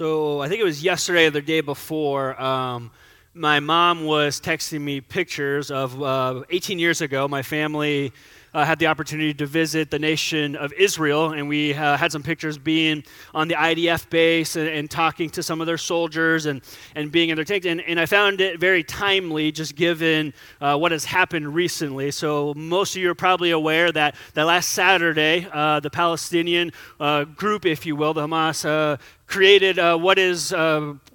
So I think it was yesterday or the day before. Um, my mom was texting me pictures of uh, 18 years ago. My family uh, had the opportunity to visit the nation of Israel, and we uh, had some pictures being on the IDF base and, and, talking to some of their soldiers and, and being in their tanks. And, and I found it very timely, just given uh, what has happened recently. So, most of you are probably aware that, that last Saturday, uh, the Palestinian uh, group, if you will, the Hamas, uh, created what is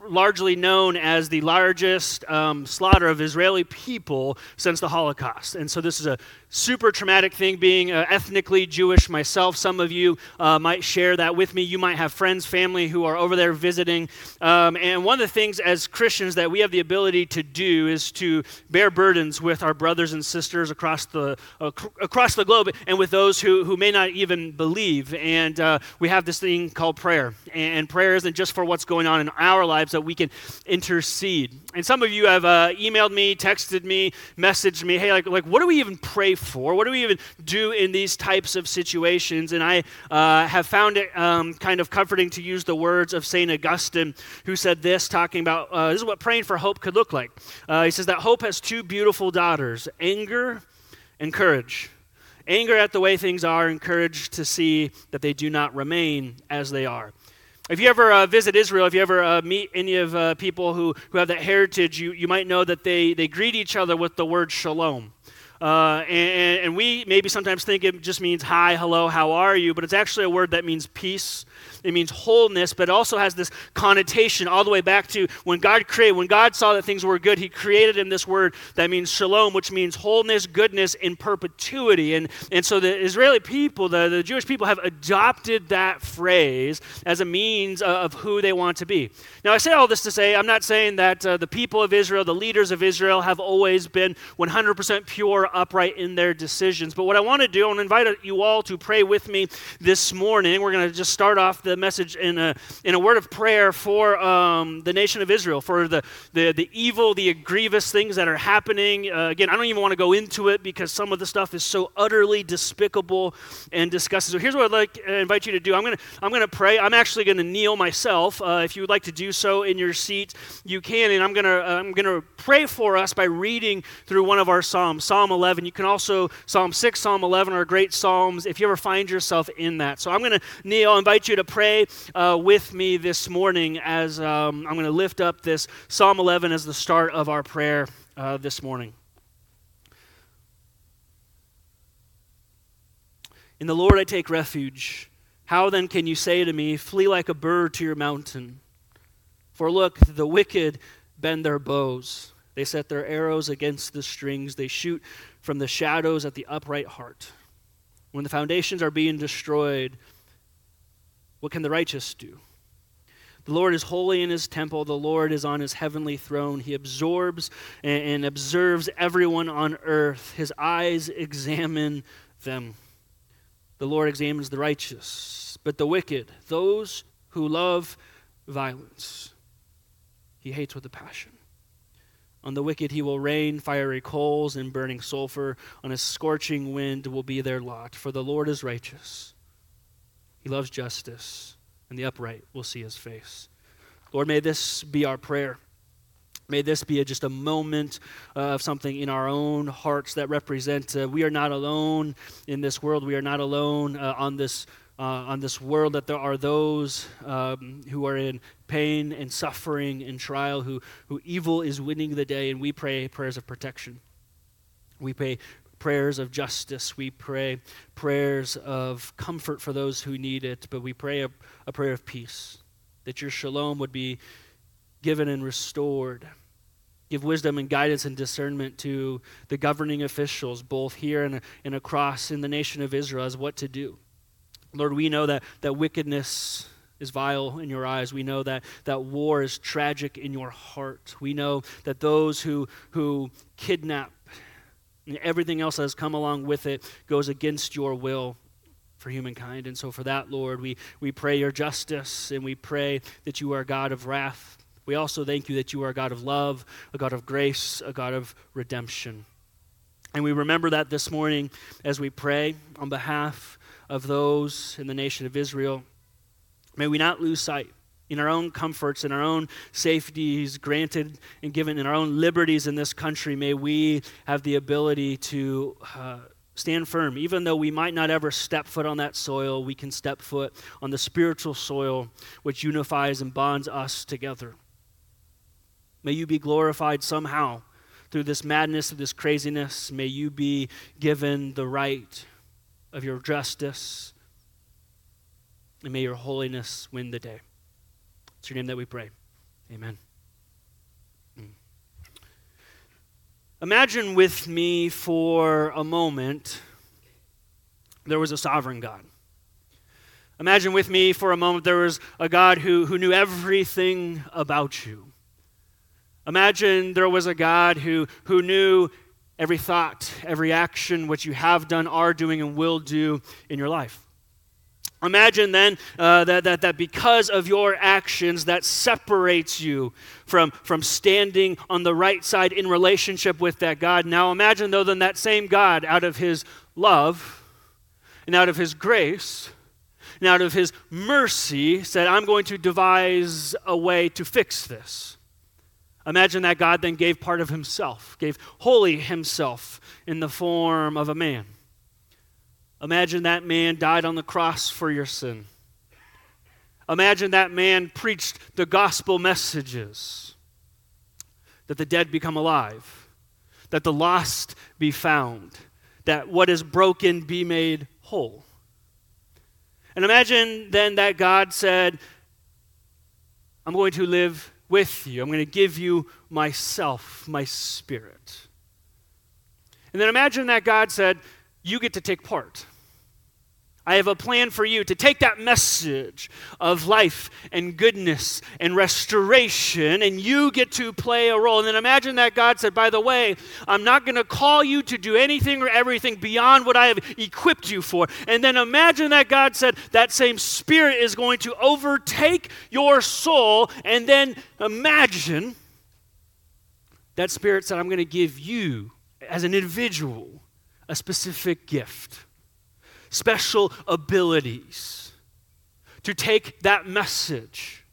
largely known as the largest um, slaughter of Israeli people since the Holocaust. And so this is a super traumatic thing being uh, ethnically Jewish myself. Some of you uh, might share that with me. You might have friends, family who are over there visiting. Um, and one of the things as Christians that we have the ability to do is to bear burdens with our brothers and sisters across the, uh, across the globe and with those who, who may not even believe. And uh, we have this thing called prayer. And prayer isn't just for what's going on in our lives, that we can intercede. And some of you have uh, emailed me, texted me, messaged me, hey, like, like, what do we even pray for? What do we even do in these types of situations? And I uh, have found it um, kind of comforting to use the words of St. Augustine, who said this, talking about uh, this is what praying for hope could look like. Uh, he says that hope has two beautiful daughters anger and courage anger at the way things are, and courage to see that they do not remain as they are. If you ever uh, visit Israel, if you ever uh, meet any of uh, people who, who have that heritage, you, you might know that they, they greet each other with the word shalom. Uh, and, and, we maybe sometimes think it just means hi, hello, how are you? But it's actually a word that means peace it means wholeness, but it also has this connotation all the way back to when God created, when God saw that things were good, He created in this word that means shalom, which means wholeness, goodness, in perpetuity. And, and so the Israeli people, the, the Jewish people, have adopted that phrase as a means of who they want to be. Now, I say all this to say, I'm not saying that uh, the people of Israel, the leaders of Israel, have always been 100% pure, upright in their decisions. But what I want to do, I want to invite you all to pray with me this morning. We're going to just start off the message in a, in a word of prayer for um, the nation of Israel, for the, the, the evil, the grievous things that are happening. Uh, again, I don't even want to go into it because some of the stuff is so utterly despicable and disgusting. So here's what I'd like to invite you to do. I'm going to I'm to pray. I'm actually going to kneel myself. Uh, if you would like to do so in your seat, you can. And I'm going to I'm going to pray for us by reading through one of our psalms, Psalm 11. You can also Psalm 6, Psalm 11 are great psalms. If you ever find yourself in that, so I'm going to kneel. Invite you to pray pray uh, with me this morning as um, I'm going to lift up this Psalm 11 as the start of our prayer uh, this morning. In the Lord I take refuge. How then can you say to me, Flee like a bird to your mountain? For look, the wicked bend their bows. They set their arrows against the strings. They shoot from the shadows at the upright heart. When the foundations are being destroyed, what can the righteous do? The Lord is holy in his temple. The Lord is on his heavenly throne. He absorbs and, observes everyone on earth. His eyes examine them. The Lord examines the righteous, but the wicked, those who love violence, he hates with a passion. On the wicked he will rain fiery coals and burning sulfur. On a scorching wind will be their lot. For the Lord is righteous. He loves justice, and the upright will see his face. Lord, may this be our prayer. May this be a, just a moment uh, of something in our own hearts that represent uh, we are not alone in this world. We are not alone uh, on this uh, on this world. That there are those um, who are in pain and suffering and trial, who who evil is winning the day, and we pray prayers of protection. We pray prayers of justice. We pray prayers of comfort for those who need it, but we pray a, a prayer of peace, that your shalom would be given and restored. Give wisdom and guidance and discernment to the governing officials, both here and, and across in the nation of Israel, as what to do. Lord, we know that, that wickedness is vile in your eyes. We know that, that war is tragic in your heart. We know that those who, who kidnap and everything else that has come along with it goes against your will for humankind. And so, for that, Lord, we, we pray your justice and we pray that you are a God of wrath. We also thank you that you are a God of love, a God of grace, a God of redemption. And we remember that this morning as we pray on behalf of those in the nation of Israel. May we not lose sight in our own comforts, in our own safeties granted and given, in our own liberties in this country, may we have the ability to uh, stand firm. Even though we might not ever step foot on that soil, we can step foot on the spiritual soil which unifies and bonds us together. May you be glorified somehow through this madness, through this craziness. May you be given the right of your justice. And may your holiness win the day. It's your name that we pray. Amen. Hmm. Imagine with me for a moment there was a sovereign God. Imagine with me for a moment there was a God who, who knew everything about you. Imagine there was a God who, who knew every thought, every action, what you have done, are doing, and will do in your life. Imagine then uh, that, that, that because of your actions, that separates you from, from standing on the right side in relationship with that God. Now imagine, though, then that same God, out of his love and out of his grace and out of his mercy, said, I'm going to devise a way to fix this. Imagine that God then gave part of himself, gave wholly himself in the form of a man Imagine that man died on the cross for your sin. Imagine that man preached the gospel messages that the dead become alive, that the lost be found, that what is broken be made whole. And imagine then that God said, I'm going to live with you, I'm going to give you myself, my spirit. And then imagine that God said, you get to take part. I have a plan for you to take that message of life and goodness and restoration, and you get to play a role. And then imagine that God said, By the way, I'm not going to call you to do anything or everything beyond what I have equipped you for. And then imagine that God said, That same spirit is going to overtake your soul. And then imagine that spirit said, I'm going to give you as an individual a specific gift, special abilities to take that message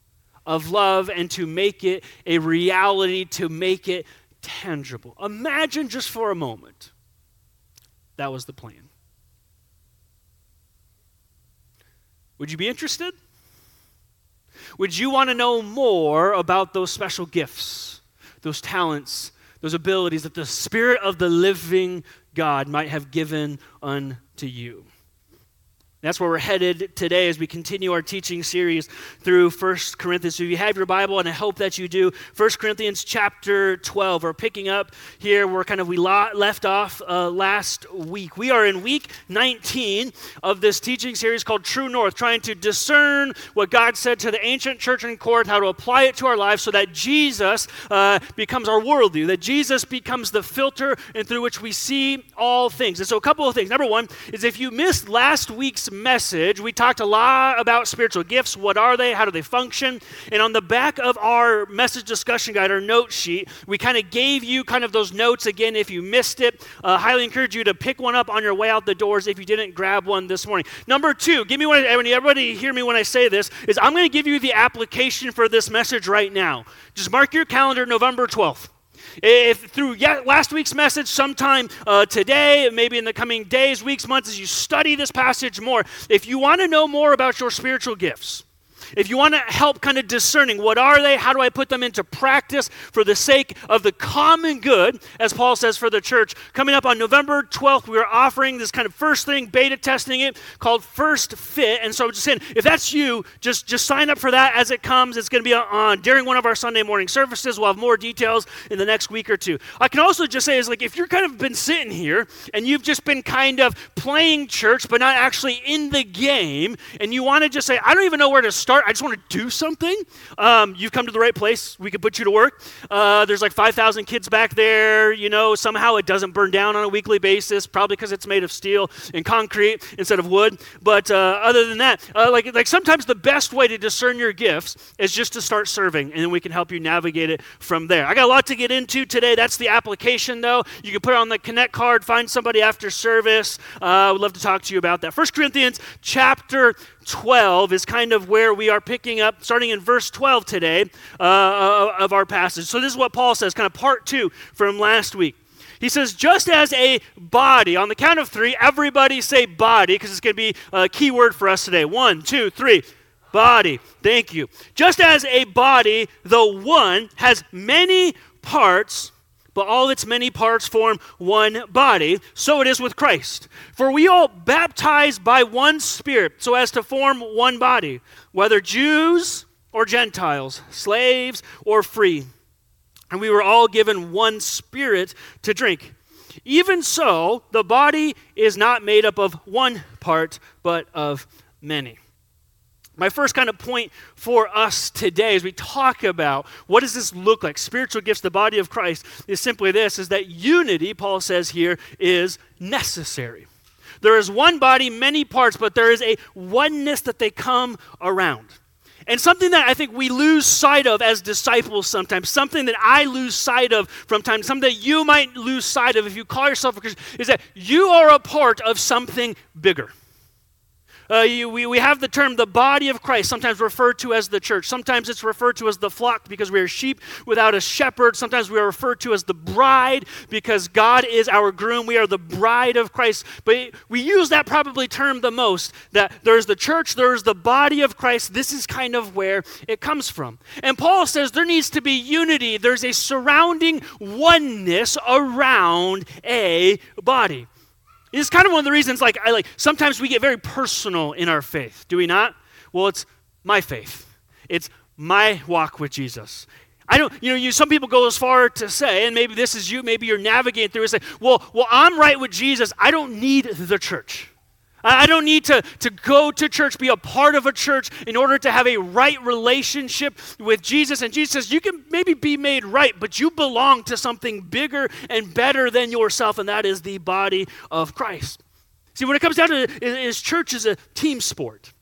of love and to make it a reality, to make it tangible. Imagine just for a moment that was the plan. Would you be interested? Would you want to know more about those special gifts, those talents, those abilities that the Spirit of the living God might have given unto you. That's where we're headed today as we continue our teaching series through 1 Corinthians. So if you have your Bible, and I hope that you do, 1 Corinthians chapter 12. We're picking up here where kind of we left off uh, last week. We are in week 19 of this teaching series called True North, trying to discern what God said to the ancient church in Corinth, how to apply it to our lives so that Jesus uh, becomes our worldview, that Jesus becomes the filter and through which we see all things. And so a couple of things. Number one is if you missed last week's message, we talked a lot about spiritual gifts. What are they? How do they function? And on the back of our message discussion guide, our note sheet, we kind of gave you kind of those notes again if you missed it. Uh, highly encourage you to pick one up on your way out the doors if you didn't grab one this morning. Number two, give me one. Everybody hear me when I say this. Is I'm going to give you the application for this message right now. Just mark your calendar, November 12th. If through last week's message, sometime uh, today, maybe in the coming days, weeks, months, as you study this passage more, if you want to know more about your spiritual gifts, if you want to help kind of discerning what are they, how do I put them into practice for the sake of the common good, as Paul says for the church, coming up on November 12th, we are offering this kind of first thing, beta testing it, called First Fit. And so I'm just saying, if that's you, just, just sign up for that as it comes. It's going to be on during one of our Sunday morning services. We'll have more details in the next week or two. I can also just say is like if you're kind of been sitting here and you've just been kind of playing church but not actually in the game, and you want to just say, I don't even know where to start I just want to do something. Um, you've come to the right place. We can put you to work. Uh, there's like 5,000 kids back there. You know, somehow it doesn't burn down on a weekly basis, probably because it's made of steel and concrete instead of wood. But uh, other than that, uh, like, like sometimes the best way to discern your gifts is just to start serving, and then we can help you navigate it from there. I got a lot to get into today. That's the application, though. You can put it on the Connect card, find somebody after service. Uh, I would love to talk to you about that. 1 Corinthians chapter 12 is kind of where we are picking up, starting in verse 12 today uh, uh, of our passage. So, this is what Paul says, kind of part two from last week. He says, just as a body, on the count of three, everybody say body, because it's going to be a key word for us today. One, two, three. Body. Thank you. Just as a body, the one, has many parts, but all its many parts form one body, so it is with Christ. For we all baptized by one Spirit, so as to form one body, whether Jews or Gentiles, slaves or free. And we were all given one Spirit to drink. Even so, the body is not made up of one part, but of many. My first kind of point for us today as we talk about what does this look like, spiritual gifts, the body of Christ, is simply this is that unity, Paul says here, is necessary. There is one body, many parts, but there is a oneness that they come around. And something that I think we lose sight of as disciples sometimes, something that I lose sight of from time, something that you might lose sight of if you call yourself a Christian, is that you are a part of something bigger. Uh, you, we, we have the term the body of Christ, sometimes referred to as the church. Sometimes it's referred to as the flock because we are sheep without a shepherd. Sometimes we are referred to as the bride because God is our groom. We are the bride of Christ. But we use that probably term the most that there's the church, there's the body of Christ. This is kind of where it comes from. And Paul says there needs to be unity, there's a surrounding oneness around a body. It's kind of one of the reasons, like, I like sometimes we get very personal in our faith, do we not? Well, it's my faith. It's my walk with Jesus. I don't, you know, you, some people go as far to say, and maybe this is you, maybe you're navigating through and say, well, well, I'm right with Jesus. I don't need the church. I don't need to, to go to church, be a part of a church in order to have a right relationship with Jesus. And Jesus says, You can maybe be made right, but you belong to something bigger and better than yourself, and that is the body of Christ. See, when it comes down to it, is church is a team sport.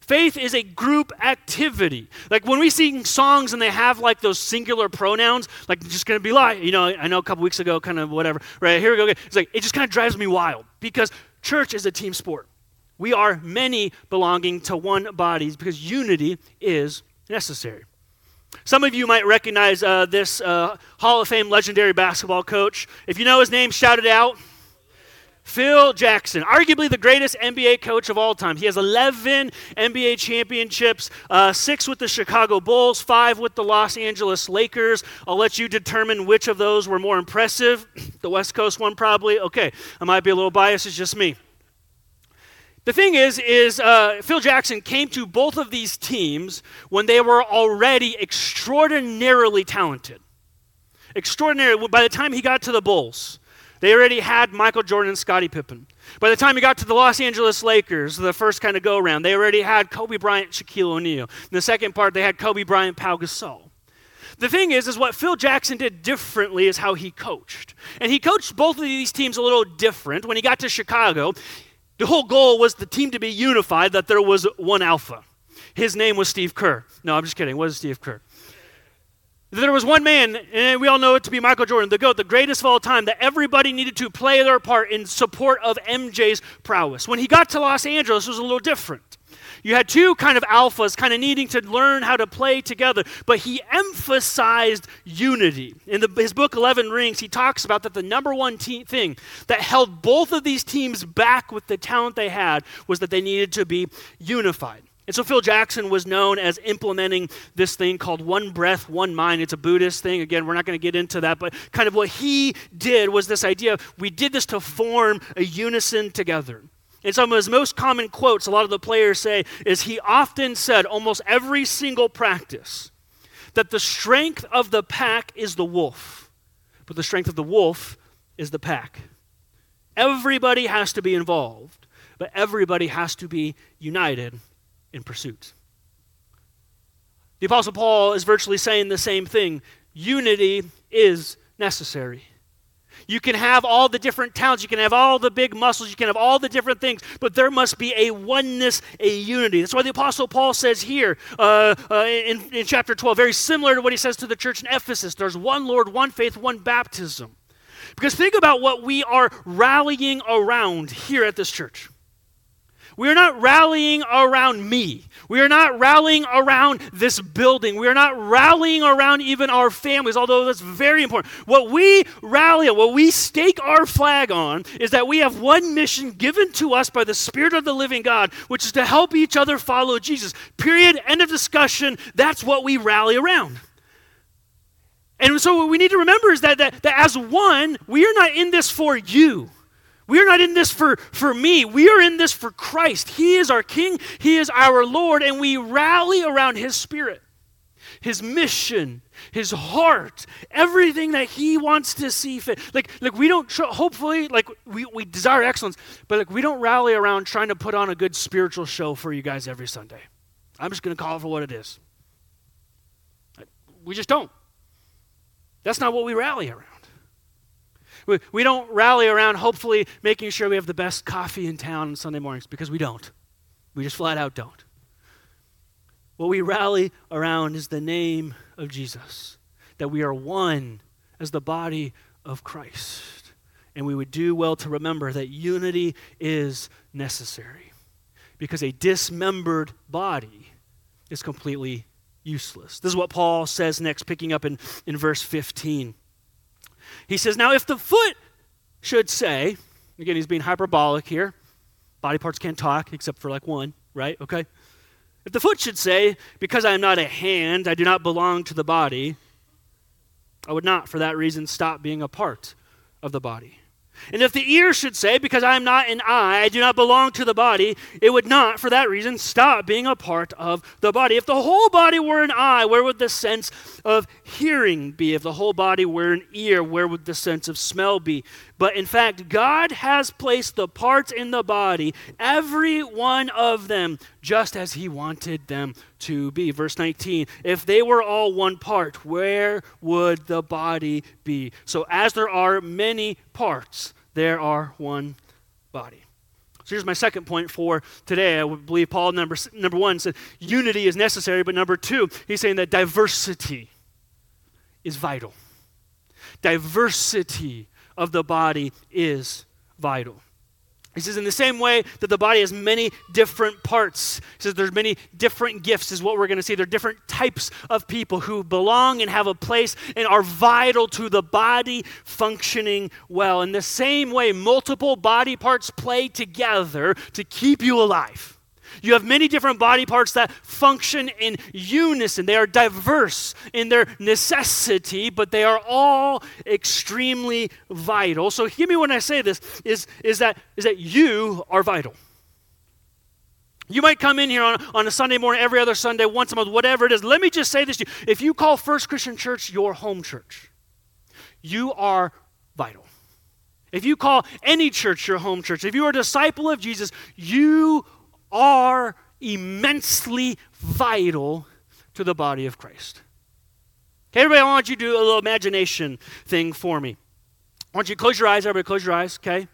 Faith is a group activity. Like when we sing songs and they have like those singular pronouns, like just gonna be like, you know, I know a couple weeks ago, kind of whatever, right? Here we go. It's like, it just kind of drives me wild because Church is a team sport. We are many belonging to one body because unity is necessary. Some of you might recognize uh, this uh, Hall of Fame legendary basketball coach. If you know his name, shout it out. Phil Jackson, arguably the greatest NBA coach of all time. He has 11 NBA championships, uh, six with the Chicago Bulls, five with the Los Angeles Lakers. I'll let you determine which of those were more impressive. the West Coast one, probably. Okay, I might be a little biased, it's just me. The thing is, is uh, Phil Jackson came to both of these teams when they were already extraordinarily talented. Extraordinary. By the time he got to the Bulls, they already had Michael Jordan and Scottie Pippen. By the time he got to the Los Angeles Lakers, the first kind of go around, they already had Kobe Bryant, Shaquille O'Neal. In the second part, they had Kobe Bryant, Pau Gasol. The thing is, is what Phil Jackson did differently is how he coached. And he coached both of these teams a little different. When he got to Chicago, the whole goal was the team to be unified, that there was one alpha. His name was Steve Kerr. No, I'm just kidding. What is Steve Kerr? There was one man, and we all know it to be Michael Jordan, the GOAT, the greatest of all time, that everybody needed to play their part in support of MJ's prowess. When he got to Los Angeles, it was a little different. You had two kind of alphas kind of needing to learn how to play together, but he emphasized unity. In the, his book, 11 Rings, he talks about that the number one te- thing that held both of these teams back with the talent they had was that they needed to be unified. And so Phil Jackson was known as implementing this thing called one breath, one mind. It's a Buddhist thing. Again, we're not going to get into that, but kind of what he did was this idea we did this to form a unison together. And some of his most common quotes, a lot of the players say, is he often said, almost every single practice, that the strength of the pack is the wolf, but the strength of the wolf is the pack. Everybody has to be involved, but everybody has to be united in pursuit. The Apostle Paul is virtually saying the same thing unity is necessary. You can have all the different talents, you can have all the big muscles, you can have all the different things, but there must be a oneness, a unity. That's why the Apostle Paul says here uh, uh, in, in chapter 12, very similar to what he says to the church in Ephesus there's one Lord, one faith, one baptism. Because think about what we are rallying around here at this church. We are not rallying around me. We are not rallying around this building. We are not rallying around even our families, although that's very important. What we rally what we stake our flag on, is that we have one mission given to us by the Spirit of the living God, which is to help each other follow Jesus. Period. End of discussion. That's what we rally around. And so, what we need to remember is that, that, that as one, we are not in this for you. We are not in this for, for me. We are in this for Christ. He is our King, He is our Lord, and we rally around His Spirit, His mission, His heart, everything that He wants to see fit. Like, like we don't, tr- hopefully, like we, we desire excellence, but like we don't rally around trying to put on a good spiritual show for you guys every Sunday. I'm just going to call it for what it is. We just don't. That's not what we rally around. We, we don't rally around hopefully making sure we have the best coffee in town on Sunday mornings because we don't. We just flat out don't. What we rally around is the name of Jesus, that we are one as the body of Christ. And we would do well to remember that unity is necessary because a dismembered body is completely useless. This is what Paul says next, picking up in, in verse 15. He says, Now, if the foot should say, again, he's being hyperbolic here. Body parts can't talk except for like one, right? Okay. If the foot should say, Because I am not a hand, I do not belong to the body, I would not, for that reason, stop being a part of the body. And if the ear should say, Because I am not an eye, I do not belong to the body, it would not, for that reason, stop being a part of the body. If the whole body were an eye, where would the sense of hearing be? If the whole body were an ear, where would the sense of smell be? But in fact, God has placed the parts in the body, every one of them, just as He wanted them to be. Verse 19 If they were all one part, where would the body be? So, as there are many parts, there are one body. So here's my second point for today. I would believe Paul, number, number one, said unity is necessary, but number two, he's saying that diversity is vital. Diversity of the body is vital. He says, in the same way that the body has many different parts, he says there's many different gifts, is what we're going to see. There are different types of people who belong and have a place and are vital to the body functioning well. In the same way, multiple body parts play together to keep you alive. You have many different body parts that function in unison. They are diverse in their necessity, but they are all extremely vital. So hear me when I say this is, is, that, is that you are vital. You might come in here on, on a Sunday morning, every other Sunday, once a month, whatever it is. Let me just say this to you. If you call First Christian Church your home church, you are vital. If you call any church your home church, if you are a disciple of Jesus, you are immensely vital to the body of Christ. Okay, everybody, I want you to do a little imagination thing for me. I want you to close your eyes, everybody, close your eyes, okay?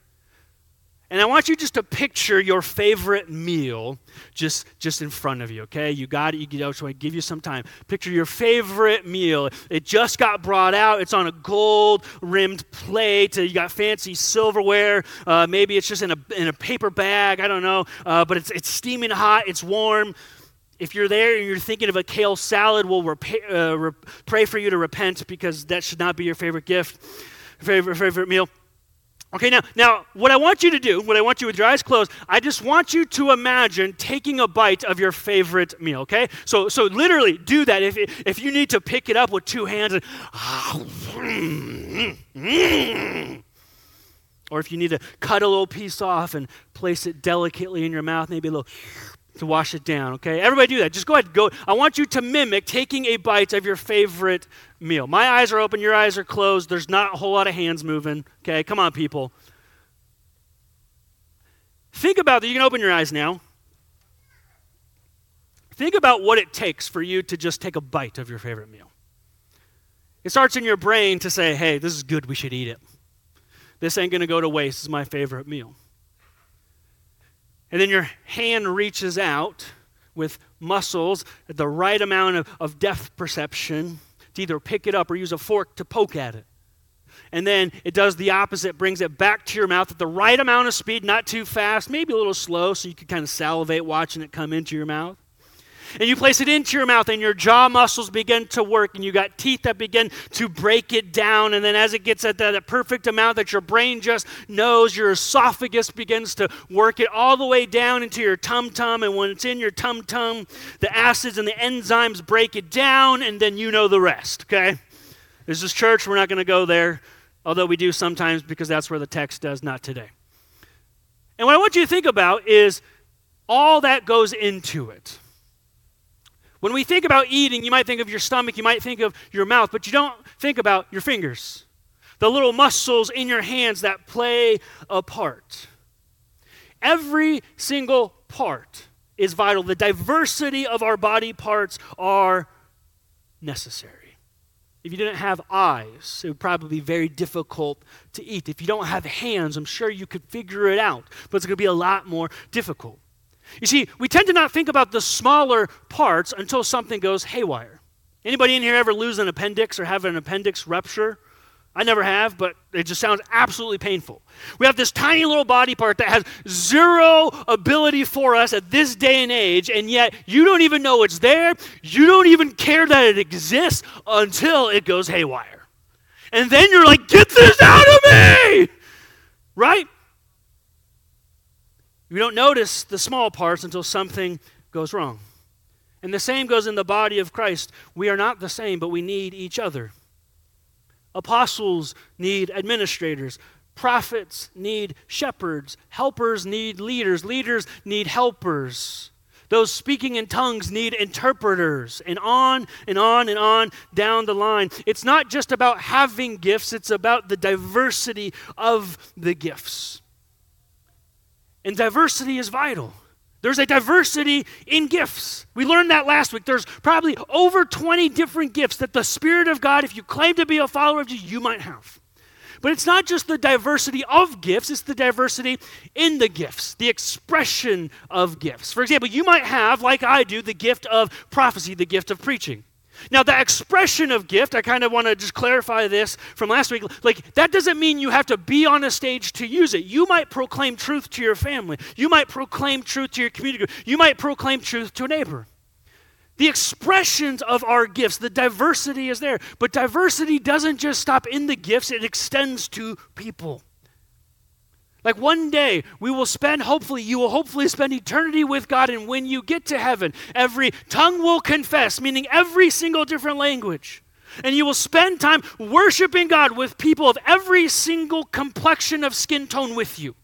And I want you just to picture your favorite meal just, just in front of you, okay? You got it. You get out, so I give you some time. Picture your favorite meal. It just got brought out. It's on a gold rimmed plate. You got fancy silverware. Uh, maybe it's just in a, in a paper bag. I don't know. Uh, but it's, it's steaming hot. It's warm. If you're there and you're thinking of a kale salad, we'll repa- uh, re- pray for you to repent because that should not be your favorite gift, favorite, favorite meal. Okay, now, now, what I want you to do, what I want you with your eyes closed, I just want you to imagine taking a bite of your favorite meal, okay? So, so literally do that. If, if you need to pick it up with two hands, and, or if you need to cut a little piece off and place it delicately in your mouth, maybe a little to wash it down, okay? Everybody do that. Just go ahead. Go. I want you to mimic taking a bite of your favorite meal. My eyes are open, your eyes are closed. There's not a whole lot of hands moving, okay? Come on, people. Think about that. You can open your eyes now. Think about what it takes for you to just take a bite of your favorite meal. It starts in your brain to say, hey, this is good, we should eat it. This ain't gonna go to waste, this is my favorite meal. And then your hand reaches out with muscles at the right amount of, of depth perception to either pick it up or use a fork to poke at it. and then it does the opposite, brings it back to your mouth at the right amount of speed, not too fast, maybe a little slow, so you can kind of salivate watching it come into your mouth and you place it into your mouth, and your jaw muscles begin to work, and you got teeth that begin to break it down. And then, as it gets at that perfect amount that your brain just knows, your esophagus begins to work it all the way down into your tum tum. And when it's in your tum tum, the acids and the enzymes break it down, and then you know the rest, okay? This is church, we're not going to go there, although we do sometimes because that's where the text does, not today. And what I want you to think about is all that goes into it. When we think about eating, you might think of your stomach, you might think of your mouth, but you don't think about your fingers, the little muscles in your hands that play a part. Every single part is vital. The diversity of our body parts are necessary. If you didn't have eyes, it would probably be very difficult to eat. If you don't have hands, I'm sure you could figure it out, but it's going to be a lot more difficult. You see, we tend to not think about the smaller parts until something goes haywire. Anybody in here ever lose an appendix or have an appendix rupture? I never have, but it just sounds absolutely painful. We have this tiny little body part that has zero ability for us at this day and age, and yet you don't even know it's there. You don't even care that it exists until it goes haywire. And then you're like, get this out of me! Right? We don't notice the small parts until something goes wrong. And the same goes in the body of Christ. We are not the same, but we need each other. Apostles need administrators. Prophets need shepherds. Helpers need leaders. Leaders need helpers. Those speaking in tongues need interpreters, and on and on and on down the line. It's not just about having gifts, it's about the diversity of the gifts. And diversity is vital. There's a diversity in gifts. We learned that last week. There's probably over 20 different gifts that the Spirit of God, if you claim to be a follower of Jesus, you might have. But it's not just the diversity of gifts, it's the diversity in the gifts, the expression of gifts. For example, you might have, like I do, the gift of prophecy, the gift of preaching. Now, the expression of gift, I kind of want to just clarify this from last week. Like, that doesn't mean you have to be on a stage to use it. You might proclaim truth to your family. You might proclaim truth to your community. You might proclaim truth to a neighbor. The expressions of our gifts, the diversity is there. But diversity doesn't just stop in the gifts, it extends to people. Like one day we will spend, hopefully, you will hopefully spend eternity with God. And when you get to heaven, every tongue will confess, meaning every single different language. And you will spend time worshiping God with people of every single complexion of skin tone with you.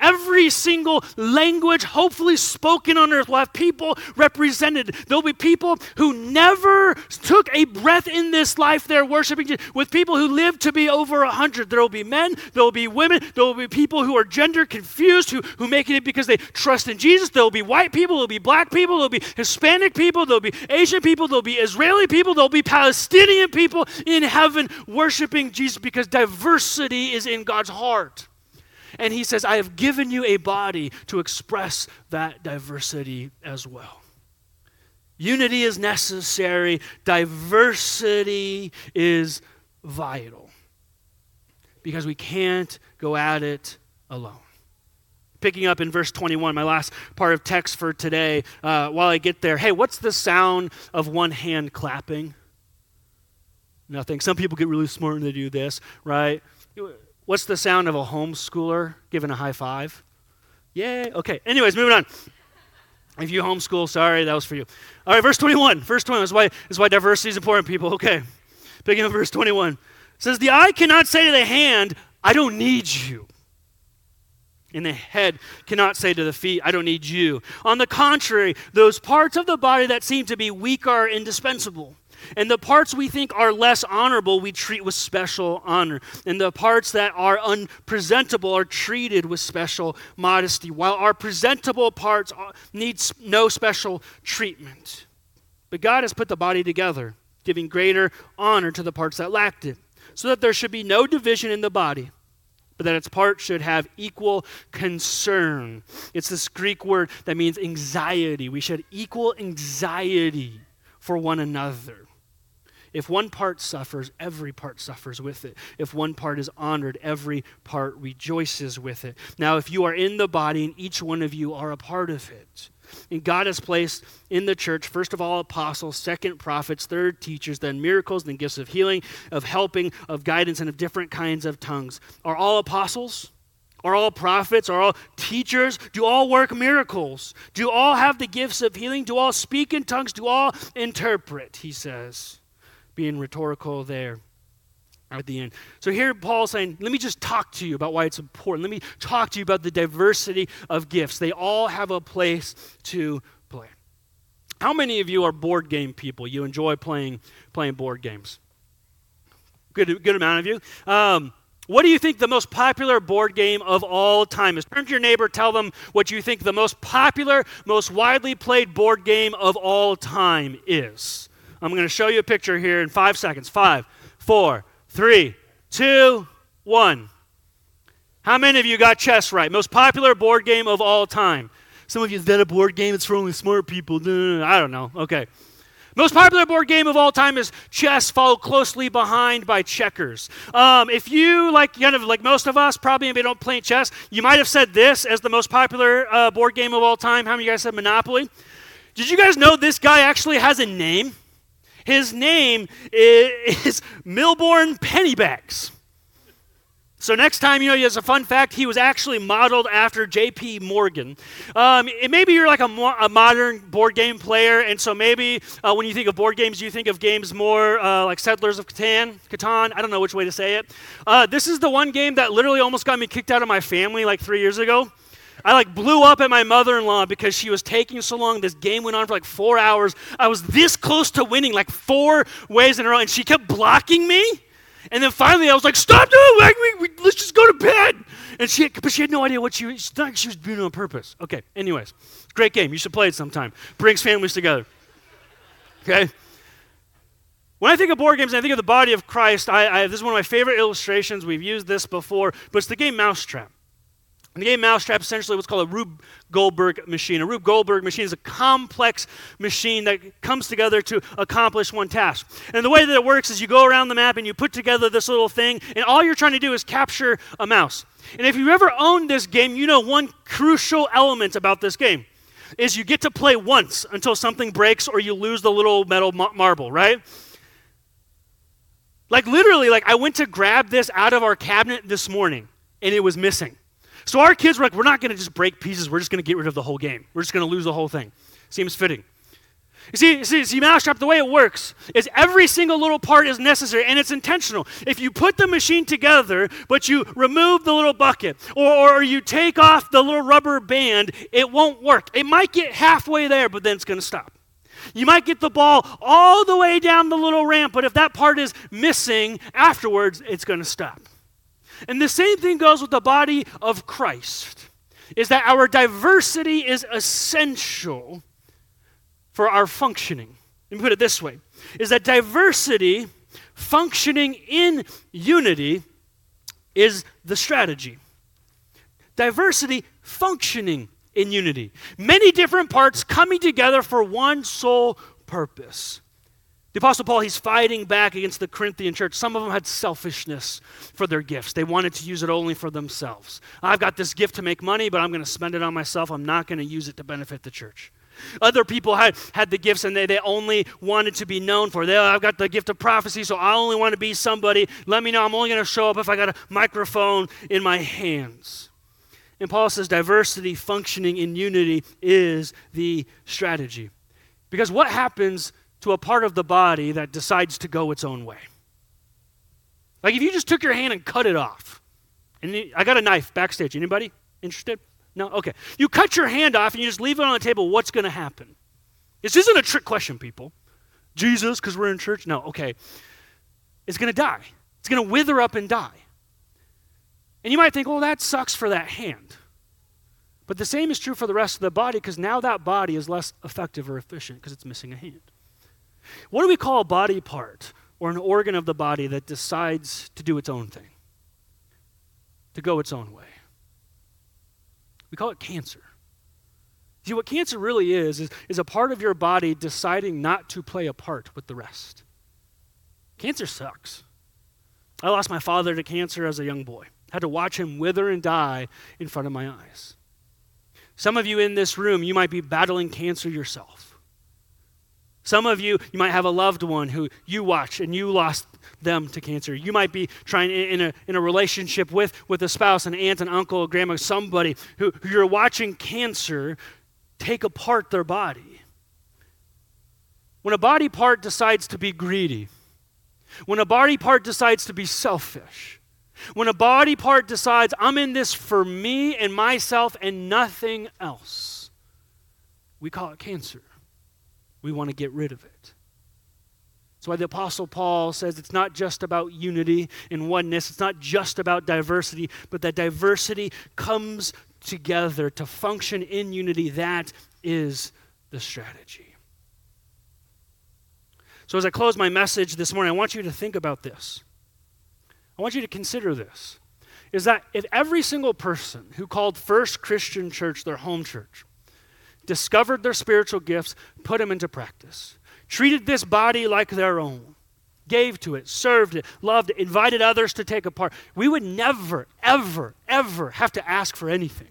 Every single language, hopefully spoken on earth, will have people represented. There'll be people who never took a breath in this life they're worshiping, with people who live to be over a hundred. There will be men, there will be women, there will be people who are gender confused, who, who make it because they trust in Jesus. There will be white people, there will be black people, there will be Hispanic people, there will be Asian people, there will be Israeli people, there will be Palestinian people in heaven worshiping Jesus because diversity is in God's heart. And he says, I have given you a body to express that diversity as well. Unity is necessary, diversity is vital because we can't go at it alone. Picking up in verse 21, my last part of text for today, uh, while I get there, hey, what's the sound of one hand clapping? Nothing. Some people get really smart and they do this, right? What's the sound of a homeschooler giving a high five? Yay. Okay. Anyways, moving on. If you homeschool, sorry, that was for you. All right, verse 21. Verse 21 is why, is why diversity is important, people. Okay. Picking up verse 21. It says, The eye cannot say to the hand, I don't need you. And the head cannot say to the feet, I don't need you. On the contrary, those parts of the body that seem to be weak are indispensable. And the parts we think are less honorable, we treat with special honor. And the parts that are unpresentable are treated with special modesty, while our presentable parts need no special treatment. But God has put the body together, giving greater honor to the parts that lacked it, so that there should be no division in the body but that its parts should have equal concern. It's this Greek word that means anxiety. We should equal anxiety for one another. If one part suffers, every part suffers with it. If one part is honored, every part rejoices with it. Now, if you are in the body and each one of you are a part of it, and God has placed in the church, first of all, apostles, second, prophets, third, teachers, then miracles, then gifts of healing, of helping, of guidance, and of different kinds of tongues. Are all apostles? Are all prophets? Are all teachers? Do all work miracles? Do all have the gifts of healing? Do all speak in tongues? Do all interpret? He says, being rhetorical there at the end. So here Paul's saying, let me just talk to you about why it's important. Let me talk to you about the diversity of gifts. They all have a place to play. How many of you are board game people? You enjoy playing playing board games? Good, good amount of you. Um, what do you think the most popular board game of all time is? Turn to your neighbor, tell them what you think the most popular, most widely played board game of all time is. I'm going to show you a picture here in five seconds. Five, four, three, two, one. How many of you got chess right? Most popular board game of all time. Some of you, is that a board game? It's for only smart people. I don't know. Okay. Most popular board game of all time is chess, followed closely behind by checkers. Um, if you, like kind of like most of us, probably maybe don't play chess, you might have said this as the most popular uh, board game of all time. How many of you guys said Monopoly? Did you guys know this guy actually has a name? His name is Milburn Pennybags. So next time, you know, as a fun fact, he was actually modeled after J.P. Morgan. Um, maybe you're like a, mo- a, modern board game player, and so maybe uh, when you think of board games, you think of games more uh, like Settlers of Catan, Catan. I don't know which way to say it. Uh, this is the one game that literally almost got me kicked out of my family like three years ago. I like blew up at my mother-in-law because she was taking so long. This game went on for like four hours. I was this close to winning like four ways in a row, and she kept blocking me. And then finally, I was like, "Stop doing we, let's just go to bed." And she, but she had no idea what she was. She was doing it on purpose. Okay. Anyways, great game. You should play it sometime. Brings families together. Okay. When I think of board games, and I think of the body of Christ. I, I, this is one of my favorite illustrations. We've used this before, but it's the game Mousetrap. And the game Mousetrap essentially what's called a Rube Goldberg machine. A Rube Goldberg machine is a complex machine that comes together to accomplish one task. And the way that it works is you go around the map and you put together this little thing, and all you're trying to do is capture a mouse. And if you've ever owned this game, you know one crucial element about this game is you get to play once until something breaks or you lose the little metal marble, right? Like literally, like I went to grab this out of our cabinet this morning and it was missing. So our kids were like, we're not going to just break pieces. We're just going to get rid of the whole game. We're just going to lose the whole thing. Seems fitting. You see, see, see, Mousetrap, the way it works is every single little part is necessary and it's intentional. If you put the machine together, but you remove the little bucket or, or you take off the little rubber band, it won't work. It might get halfway there, but then it's going to stop. You might get the ball all the way down the little ramp, but if that part is missing afterwards, it's going to stop. And the same thing goes with the body of Christ. Is that our diversity is essential for our functioning. Let me put it this way is that diversity functioning in unity is the strategy. Diversity functioning in unity. Many different parts coming together for one sole purpose. The Apostle Paul, he's fighting back against the Corinthian church. Some of them had selfishness for their gifts. They wanted to use it only for themselves. I've got this gift to make money, but I'm going to spend it on myself. I'm not going to use it to benefit the church. Other people had, had the gifts and they, they only wanted to be known for. They, I've got the gift of prophecy, so I only want to be somebody. Let me know. I'm only going to show up if I got a microphone in my hands. And Paul says diversity functioning in unity is the strategy. Because what happens to a part of the body that decides to go its own way. Like if you just took your hand and cut it off, and I got a knife backstage. Anybody interested? No? Okay. You cut your hand off and you just leave it on the table. What's going to happen? This isn't a trick question, people. Jesus, because we're in church? No, okay. It's going to die. It's going to wither up and die. And you might think, well, that sucks for that hand. But the same is true for the rest of the body because now that body is less effective or efficient because it's missing a hand. What do we call a body part or an organ of the body that decides to do its own thing, to go its own way? We call it cancer. See, what cancer really is, is, is a part of your body deciding not to play a part with the rest. Cancer sucks. I lost my father to cancer as a young boy. Had to watch him wither and die in front of my eyes. Some of you in this room, you might be battling cancer yourself. Some of you, you might have a loved one who you watch and you lost them to cancer. You might be trying in a, in a relationship with, with a spouse, an aunt, an uncle, a grandma, somebody who, who you're watching cancer take apart their body. When a body part decides to be greedy, when a body part decides to be selfish, when a body part decides, I'm in this for me and myself and nothing else, we call it cancer. We want to get rid of it. That's why the Apostle Paul says it's not just about unity and oneness, it's not just about diversity, but that diversity comes together to function in unity. That is the strategy. So, as I close my message this morning, I want you to think about this. I want you to consider this is that if every single person who called First Christian Church their home church discovered their spiritual gifts, put them into practice, treated this body like their own, gave to it, served it, loved it, invited others to take a part, we would never, ever, ever have to ask for anything.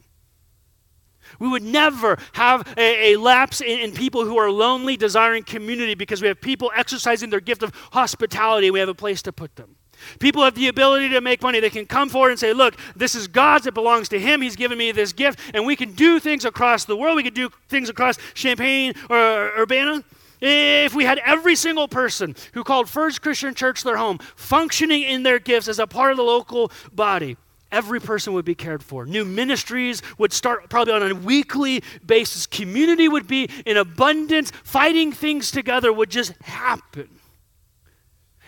We would never have a, a lapse in, in, people who are lonely, desiring community because we have people exercising their gift of hospitality. We have a place to put them. People have the ability to make money. They can come forward and say, Look, this is God's. It belongs to Him. He's given me this gift. And we can do things across the world. We can do things across Champaign or Urbana. If we had every single person who called First Christian Church their home functioning in their gifts as a part of the local body, every person would be cared for. New ministries would start probably on a weekly basis. Community would be in abundance. Fighting things together would just happen.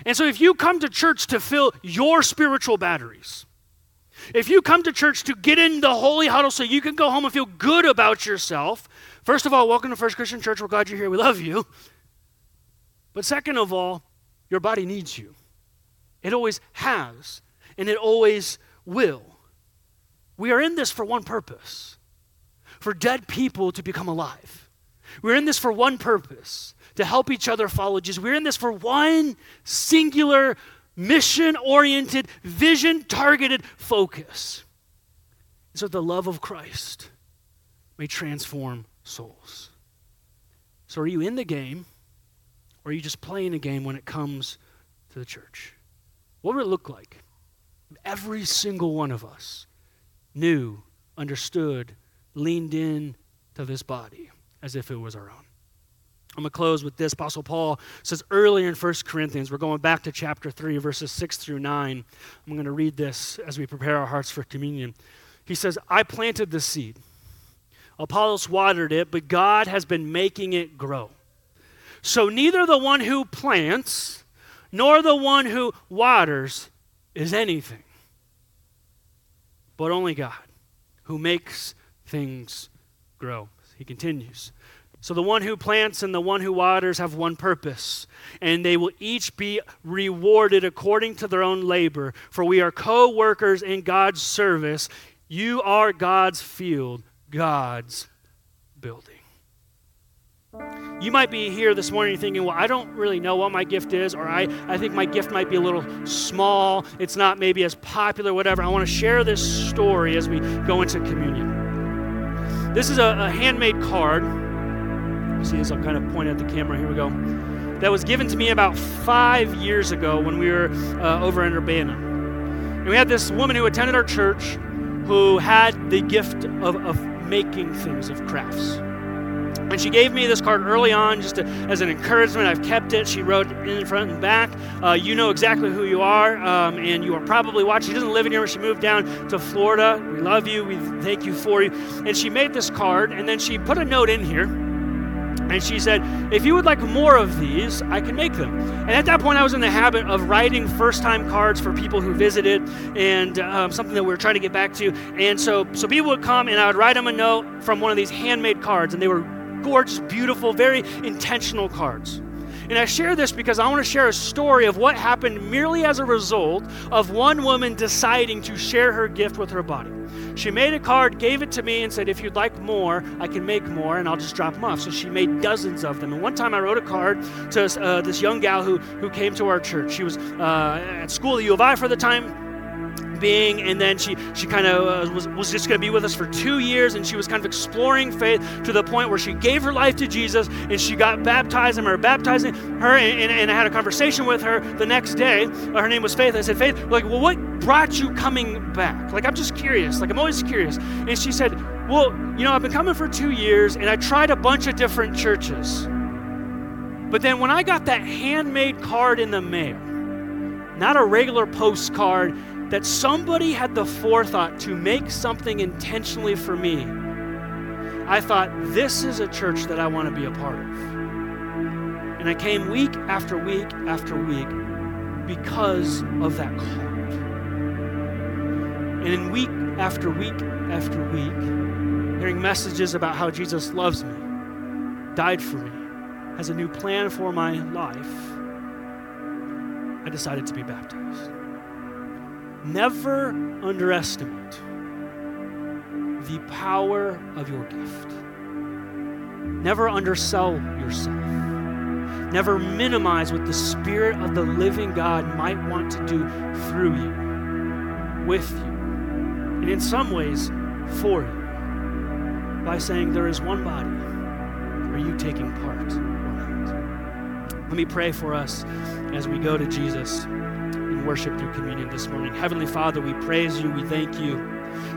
And so, if you come to church to fill your spiritual batteries, if you come to church to get in the holy huddle so you can go home and feel good about yourself, first of all, welcome to First Christian Church. We're glad you're here. We love you. But second of all, your body needs you. It always has, and it always will. We are in this for one purpose for dead people to become alive. We're in this for one purpose to help each other follow Jesus. We're in this for one singular, mission oriented, vision targeted focus. So the love of Christ may transform souls. So, are you in the game or are you just playing a game when it comes to the church? What would it look like? if Every single one of us knew, understood, leaned in to this body as if it was our own. I'm going to close with this. Apostle Paul says earlier in 1 Corinthians, we're going back to chapter 3, verses 6 through 9. I'm going to read this as we prepare our hearts for communion. He says, I planted the seed, Apollos watered it, but God has been making it grow. So neither the one who plants nor the one who waters is anything, but only God who makes things grow. He continues. So the one who plants and the one who waters have one purpose, and they will each be rewarded according to their own labor. For we are co workers in God's service. You are God's field, God's building. You might be here this morning thinking, well, I don't really know what my gift is, or I, I think my gift might be a little small. It's not maybe as popular, whatever. I want to share this story as we go into communion. This is a, a handmade card see this, I'll kind of point at the camera. Here we go. That was given to me about five years ago when we were uh, over in Urbana. And we had this woman who attended our church who had the gift of, of making things, of crafts. And she gave me this card early on just to, as an encouragement. I've kept it. She wrote in the front and back, uh, You know exactly who you are, um, and you are probably watching. She doesn't live in here. but She moved down to Florida. We love you. We thank you for you. And she made this card, and then she put a note in here and she said, If you would like more of these, I can make them. And at that point, I was in the habit of writing first time cards for people who visited and um, something that we were trying to get back to. And so, so people would come and I would write them a note from one of these handmade cards. And they were gorgeous, beautiful, very intentional cards. And I share this because I want to share a story of what happened merely as a result of one woman deciding to share her gift with her body. She made a card, gave it to me, and said, If you'd like more, I can make more, and I'll just drop them off. So she made dozens of them. And one time I wrote a card to uh, this young gal who, who came to our church. She was uh, at school at U of I for the time being and then she she kind of uh, was, was just going to be with us for two years and she was kind of exploring faith to the point where she gave her life to jesus and she got baptized and we were baptizing her and, and, and, i had a conversation with her the next day. Uh, her name was faith i said faith like well what brought you coming back? Like i'm just curious like i'm always curious. And she said well you know i've been coming for two years and i tried a bunch of different churches but then when i got that handmade card in the mail not a regular postcard that somebody had the forethought to make something intentionally for me, I thought, this is a church that I want to be a part of. And I came week after week after week because of that call. And in week after week after week, hearing messages about how Jesus loves me, died for me, has a new plan for my life, I decided to be baptized. Never underestimate the power of your gift. Never undersell yourself. Never minimize what the Spirit of the living God might want to do through you, with you, and in some ways, for you, by saying, There is one body. Are you taking part or not? Let me pray for us as we go to Jesus worship through communion this morning. Heavenly Father, we praise you. We thank you.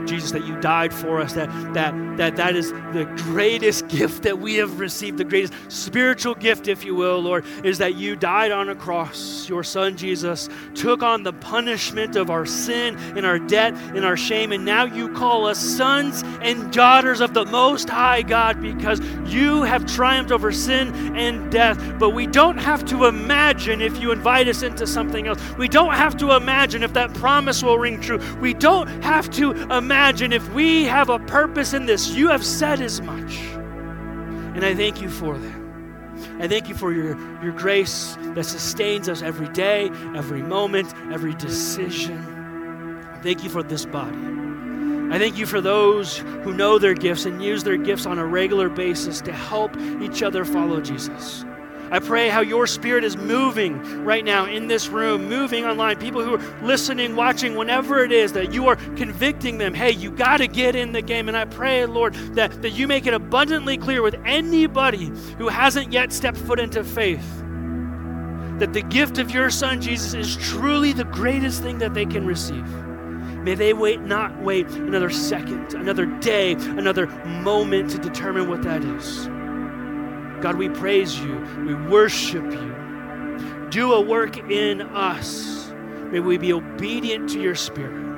Jesus, that you died for us, that that that that is the greatest gift that we have received, the greatest spiritual gift, if you will, Lord, is that you died on a cross. Your son Jesus took on the punishment of our sin and our debt and our shame, and now you call us sons and daughters of the most high God because you have triumphed over sin and death. But we don't have to imagine if you invite us into something else. We don't have to imagine if that promise will ring true. We don't have to imagine if we have a purpose in this. You have said as much. And I thank you for that. I thank you for your, your grace that sustains us every day, every moment, every decision. Thank you for this body. I thank you for those who know their gifts and use their gifts on a regular basis to help each other follow Jesus. I pray how your spirit is moving right now in this room, moving online, people who are listening, watching, whenever it is, that you are convicting them. Hey, you got to get in the game. And I pray, Lord, that, that you make it abundantly clear with anybody who hasn't yet stepped foot into faith that the gift of your son Jesus is truly the greatest thing that they can receive. May they wait not wait another second, another day, another moment to determine what that is. God, we praise you. We worship you. Do a work in us. May we be obedient to your spirit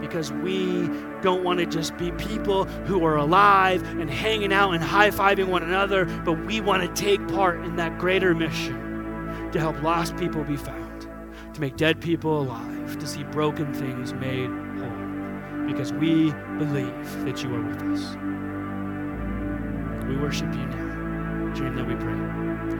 because we don't want to just be people who are alive and hanging out and high fiving one another, but we want to take part in that greater mission to help lost people be found, to make dead people alive, to see broken things made whole, because we believe that you are with us. We worship you now. Name that we pray.